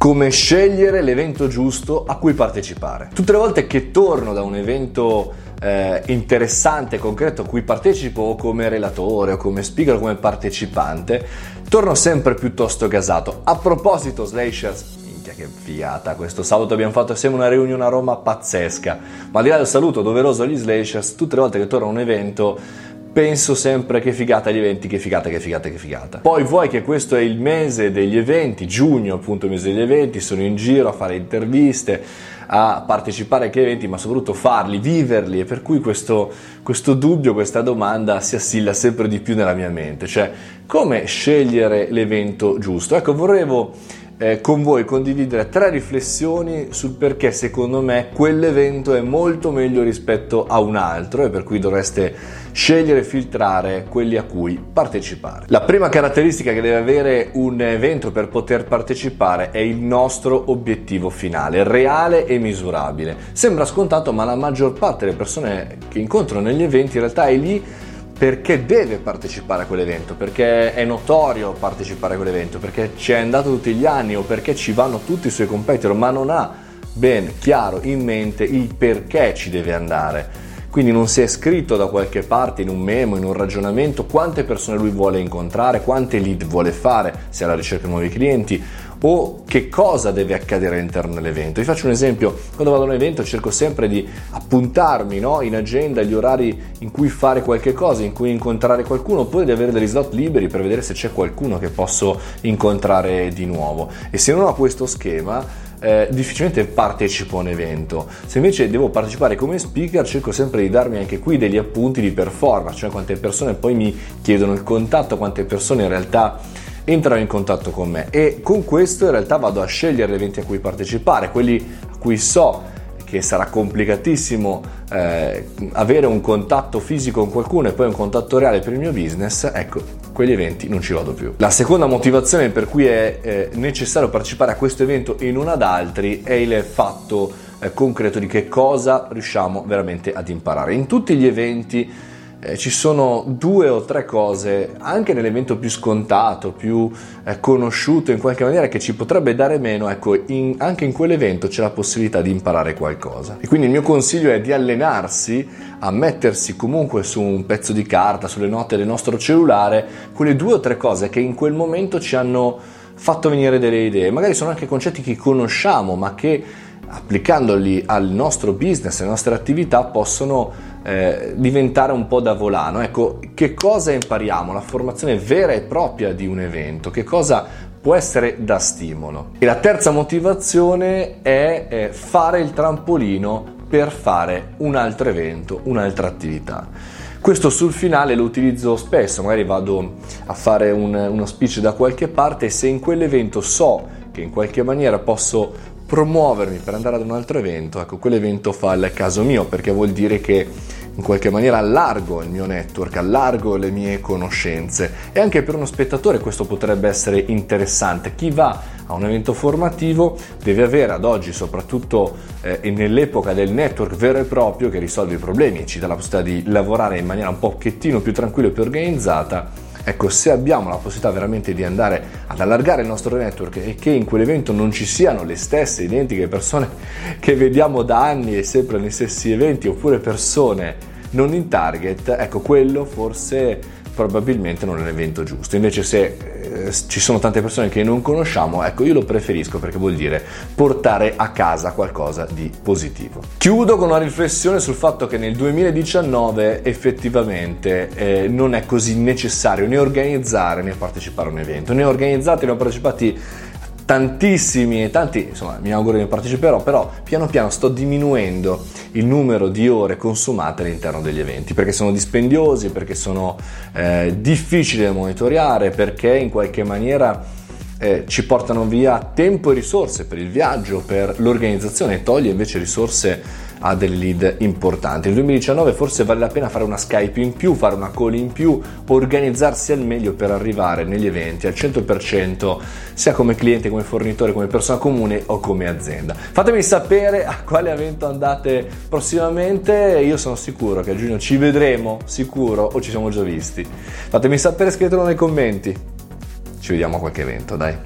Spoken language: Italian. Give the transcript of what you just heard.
come scegliere l'evento giusto a cui partecipare. Tutte le volte che torno da un evento eh, interessante, concreto a cui partecipo o come relatore o come speaker o come partecipante, torno sempre piuttosto gasato. A proposito, Slashers, minchia che figata, questo sabato abbiamo fatto assieme una riunione a Roma pazzesca, ma al di là del saluto doveroso agli Slashers, tutte le volte che torno a un evento penso sempre che figata gli eventi, che figata, che figata, che figata. Poi vuoi che questo è il mese degli eventi, giugno appunto il mese degli eventi, sono in giro a fare interviste, a partecipare a che eventi, ma soprattutto farli, viverli e per cui questo, questo dubbio, questa domanda si assilla sempre di più nella mia mente, cioè come scegliere l'evento giusto? Ecco, vorrevo eh, con voi condividere tre riflessioni sul perché secondo me quell'evento è molto meglio rispetto a un altro e per cui dovreste scegliere e filtrare quelli a cui partecipare. La prima caratteristica che deve avere un evento per poter partecipare è il nostro obiettivo finale, reale e misurabile. Sembra scontato, ma la maggior parte delle persone che incontro negli eventi in realtà è lì perché deve partecipare a quell'evento, perché è notorio partecipare a quell'evento, perché ci è andato tutti gli anni o perché ci vanno tutti i suoi competitor, ma non ha ben chiaro in mente il perché ci deve andare. Quindi non si è scritto da qualche parte in un memo, in un ragionamento, quante persone lui vuole incontrare, quante lead vuole fare, se è alla ricerca di nuovi clienti, o che cosa deve accadere all'interno dell'evento. Vi faccio un esempio, quando vado a un evento cerco sempre di appuntarmi no, in agenda gli orari in cui fare qualche cosa, in cui incontrare qualcuno, oppure di avere degli slot liberi per vedere se c'è qualcuno che posso incontrare di nuovo. E se non ho questo schema, eh, difficilmente partecipo a un evento. Se invece devo partecipare come speaker, cerco sempre di darmi anche qui degli appunti di performance, cioè quante persone poi mi chiedono il contatto, quante persone in realtà entrano in contatto con me e con questo in realtà vado a scegliere gli eventi a cui partecipare, quelli a cui so che sarà complicatissimo eh, avere un contatto fisico con qualcuno e poi un contatto reale per il mio business, ecco, quegli eventi non ci vado più. La seconda motivazione per cui è eh, necessario partecipare a questo evento e non ad altri è il fatto eh, concreto di che cosa riusciamo veramente ad imparare. In tutti gli eventi eh, ci sono due o tre cose, anche nell'evento più scontato, più eh, conosciuto in qualche maniera, che ci potrebbe dare meno, ecco, in, anche in quell'evento c'è la possibilità di imparare qualcosa. E quindi il mio consiglio è di allenarsi a mettersi comunque su un pezzo di carta, sulle note del nostro cellulare, quelle due o tre cose che in quel momento ci hanno fatto venire delle idee. Magari sono anche concetti che conosciamo, ma che applicandoli al nostro business, alle nostre attività, possono eh, diventare un po' da volano. Ecco, che cosa impariamo? La formazione vera e propria di un evento, che cosa può essere da stimolo. E la terza motivazione è eh, fare il trampolino per fare un altro evento, un'altra attività. Questo sul finale lo utilizzo spesso, magari vado a fare un, uno speech da qualche parte e se in quell'evento so che in qualche maniera posso promuovermi per andare ad un altro evento, ecco, quell'evento fa il caso mio perché vuol dire che in qualche maniera allargo il mio network, allargo le mie conoscenze e anche per uno spettatore questo potrebbe essere interessante. Chi va a un evento formativo deve avere ad oggi, soprattutto eh, nell'epoca del network vero e proprio che risolve i problemi e ci dà la possibilità di lavorare in maniera un pochettino più tranquilla e più organizzata, Ecco, se abbiamo la possibilità veramente di andare ad allargare il nostro network e che in quell'evento non ci siano le stesse identiche persone che vediamo da anni e sempre negli stessi eventi, oppure persone non in target, ecco quello forse probabilmente non è l'evento giusto. Invece se eh, ci sono tante persone che non conosciamo, ecco io lo preferisco perché vuol dire portare a casa qualcosa di positivo. Chiudo con una riflessione sul fatto che nel 2019 effettivamente eh, non è così necessario né organizzare né partecipare a un evento. Organizzati, ne ho partecipati tantissimi e tanti, insomma mi auguro che ne parteciperò, però piano piano sto diminuendo il numero di ore consumate all'interno degli eventi, perché sono dispendiosi, perché sono eh, difficili da monitorare, perché in qualche maniera eh, ci portano via tempo e risorse per il viaggio, per l'organizzazione e toglie invece risorse a delle lead importanti. Nel 2019 forse vale la pena fare una Skype in più, fare una call in più, organizzarsi al meglio per arrivare negli eventi al 100% sia come cliente, come fornitore, come persona comune o come azienda. Fatemi sapere a quale evento andate prossimamente, io sono sicuro che a giugno ci vedremo, sicuro, o ci siamo già visti. Fatemi sapere, scrivetelo nei commenti. Ci vediamo a qualche evento, dai.